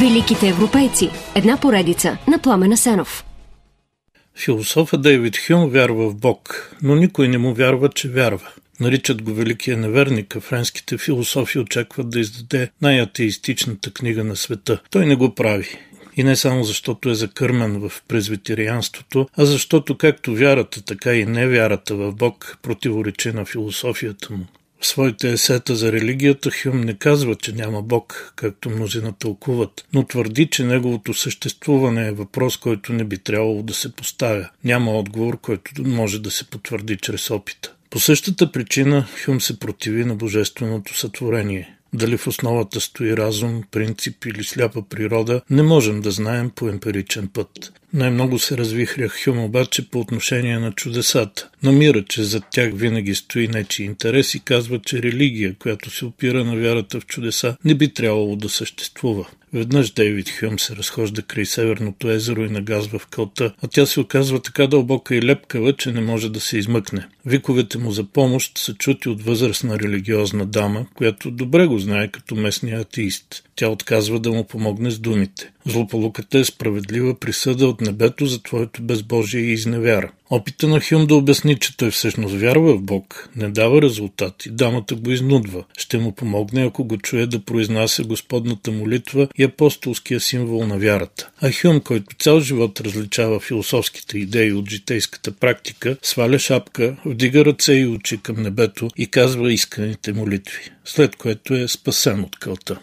Великите европейци. Една поредица на Пламена Сенов. Философа Дейвид Хюм вярва в Бог, но никой не му вярва, че вярва. Наричат го Великия неверник, а френските философи очакват да издаде най-атеистичната книга на света. Той не го прави. И не само защото е закърмен в презвитерианството, а защото както вярата, така и невярата в Бог противоречи на философията му. В своите есета за религията Хюм не казва, че няма Бог, както мнозина тълкуват, но твърди, че неговото съществуване е въпрос, който не би трябвало да се поставя. Няма отговор, който може да се потвърди чрез опита. По същата причина Хюм се противи на божественото сътворение. Дали в основата стои разум, принцип или сляпа природа, не можем да знаем по емпиричен път. Най-много се развихря Хюм обаче по отношение на чудесата. Намира, че зад тях винаги стои нечи интерес и казва, че религия, която се опира на вярата в чудеса, не би трябвало да съществува. Веднъж Дейвид Хюм се разхожда край Северното езеро и нагазва в кълта, а тя се оказва така дълбока и лепкава, че не може да се измъкне. Виковете му за помощ са чути от възрастна религиозна дама, която добре го знае като местния атеист. Тя отказва да му помогне с думите. Злополуката е справедлива присъда от небето за твоето безбожие и изневяра. Опита на Хюм да обясни, че той всъщност вярва в Бог, не дава резултати. Дамата го изнудва. Ще му помогне, ако го чуе да произнася Господната молитва и апостолския символ на вярата. А Хюм, който цял живот различава философските идеи от житейската практика, сваля шапка, вдига ръце и очи към небето и казва исканите молитви, след което е спасен от кълта.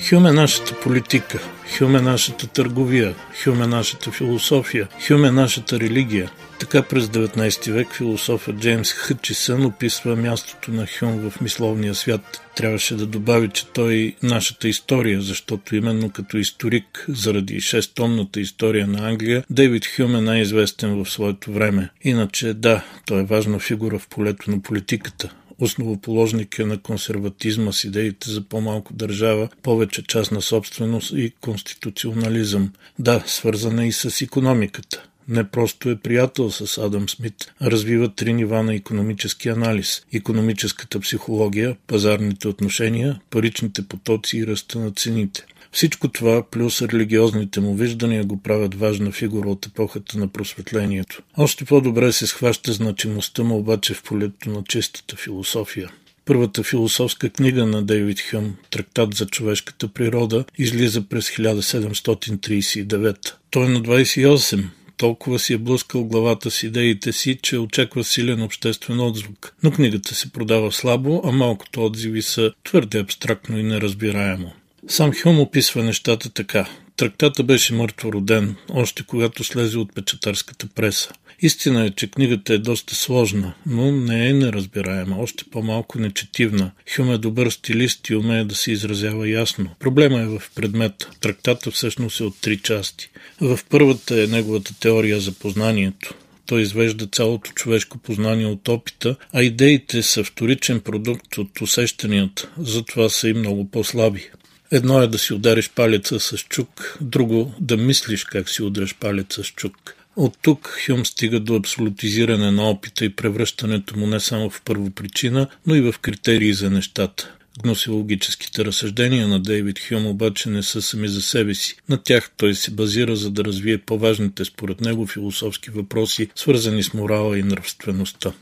Хюм е нашата политика, Хюм е нашата търговия, Хюм е нашата философия, Хюм е нашата религия. Така през 19 век философът Джеймс Хътчисън описва мястото на Хюм в мисловния свят. Трябваше да добави, че той нашата история, защото именно като историк, заради шестомната история на Англия, Дейвид Хюм е най-известен в своето време. Иначе да, той е важна фигура в полето на политиката основоположник е на консерватизма с идеите за по-малко държава, повече частна собственост и конституционализъм. Да, свързана и с економиката. Не просто е приятел с Адам Смит, развива три нива на економически анализ – економическата психология, пазарните отношения, паричните потоци и ръста на цените – всичко това, плюс религиозните му виждания, го правят важна фигура от епохата на просветлението. Още по-добре се схваща значимостта му обаче в полето на чистата философия. Първата философска книга на Дейвид Хюм, Трактат за човешката природа, излиза през 1739. Той на 28, толкова си е блъскал главата с идеите си, че очаква силен обществен отзвук. Но книгата се продава слабо, а малкото отзиви са твърде абстрактно и неразбираемо. Сам Хюм описва нещата така. Трактата беше мъртво роден, още когато слезе от печатарската преса. Истина е, че книгата е доста сложна, но не е неразбираема, още по-малко нечетивна. Хюм е добър стилист и умее да се изразява ясно. Проблема е в предмета. Трактата всъщност е от три части. В първата е неговата теория за познанието. Той извежда цялото човешко познание от опита, а идеите са вторичен продукт от усещанията, затова са и много по-слаби. Едно е да си удариш палеца с чук, друго да мислиш как си удреш палеца с чук. От тук Хюм стига до абсолютизиране на опита и превръщането му не само в първопричина, но и в критерии за нещата. Гносиологическите разсъждения на Дейвид Хюм обаче не са сами за себе си. На тях той се базира, за да развие по-важните според него философски въпроси, свързани с морала и нравствеността.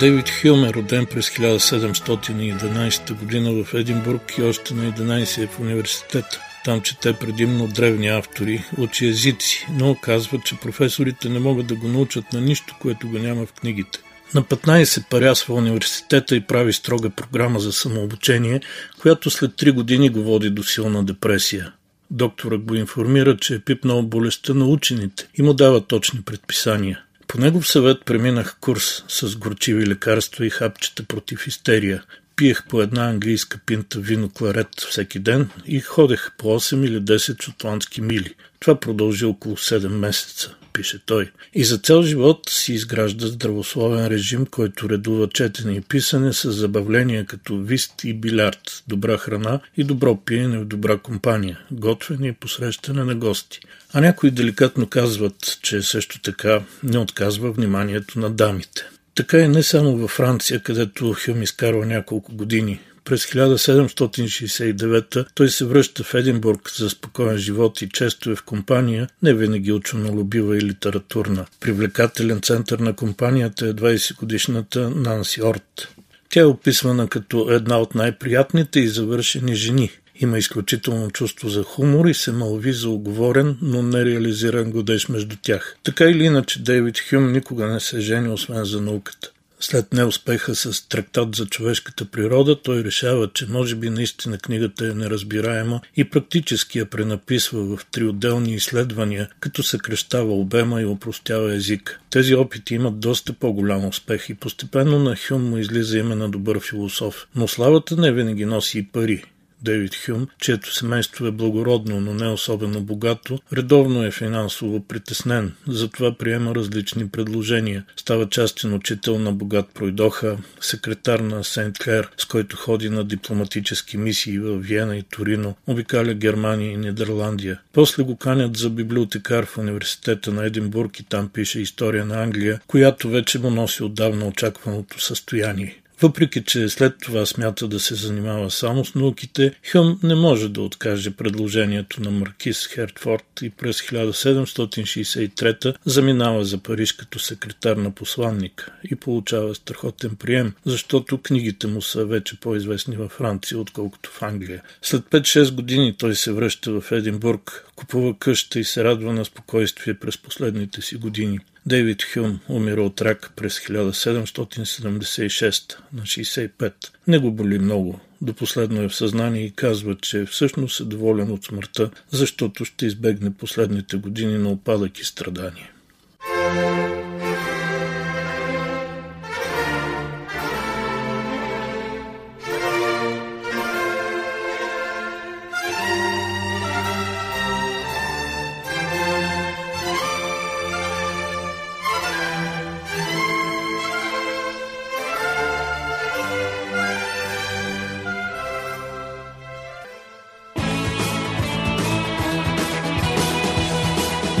Дейвид Хюм е роден през 1711 година в Единбург и още на 11 е в университета. Там чете предимно древни автори, учи езици, но казва, че професорите не могат да го научат на нищо, което го няма в книгите. На 15 парясва университета и прави строга програма за самообучение, която след 3 години го води до силна депресия. Докторът го информира, че е пипнал болестта на учените и му дава точни предписания. По негов съвет преминах курс с горчиви лекарства и хапчета против истерия. Пиех по една английска пинта вино кларет всеки ден и ходех по 8 или 10 шотландски мили. Това продължи около 7 месеца пише той. И за цял живот си изгражда здравословен режим, който редува четене и писане с забавления като вист и билярд, добра храна и добро пиене в добра компания, готвене и посрещане на гости. А някои деликатно казват, че също така не отказва вниманието на дамите. Така е не само във Франция, където Хюм изкарва няколко години. През 1769 той се връща в Единбург за спокоен живот и често е в компания, не винаги ученолюбива и литературна. Привлекателен център на компанията е 20-годишната Нанси Орт. Тя е описвана като една от най-приятните и завършени жени. Има изключително чувство за хумор и се малви за оговорен, но нереализиран годеж между тях. Така или иначе, Дейвид Хюм никога не се жени, освен за науката. След неуспеха с трактат за човешката природа, той решава, че може би наистина книгата е неразбираема и практически я пренаписва в три отделни изследвания, като съкрещава обема и опростява език. Тези опити имат доста по-голям успех и постепенно на Хюм му излиза име на добър философ. Но славата не винаги носи и пари. Дейвид Хюм, чието семейство е благородно, но не особено богато, редовно е финансово притеснен, затова приема различни предложения. Става частен учител на богат пройдоха, секретар на Сент Клер, с който ходи на дипломатически мисии в Виена и Торино, обикаля Германия и Нидерландия. После го канят за библиотекар в университета на Единбург и там пише история на Англия, която вече му носи отдавна очакваното състояние. Въпреки, че след това смята да се занимава само с науките, Хюм не може да откаже предложението на маркиз Хертфорд и през 1763 заминава за Париж като секретар на посланник и получава страхотен прием, защото книгите му са вече по-известни във Франция, отколкото в Англия. След 5-6 години той се връща в Единбург, купува къща и се радва на спокойствие през последните си години. Дейвид Хюм умира от рак през 1776 на 65. Не го боли много. До последно е в съзнание и казва, че всъщност е доволен от смъртта, защото ще избегне последните години на опадък и страдания.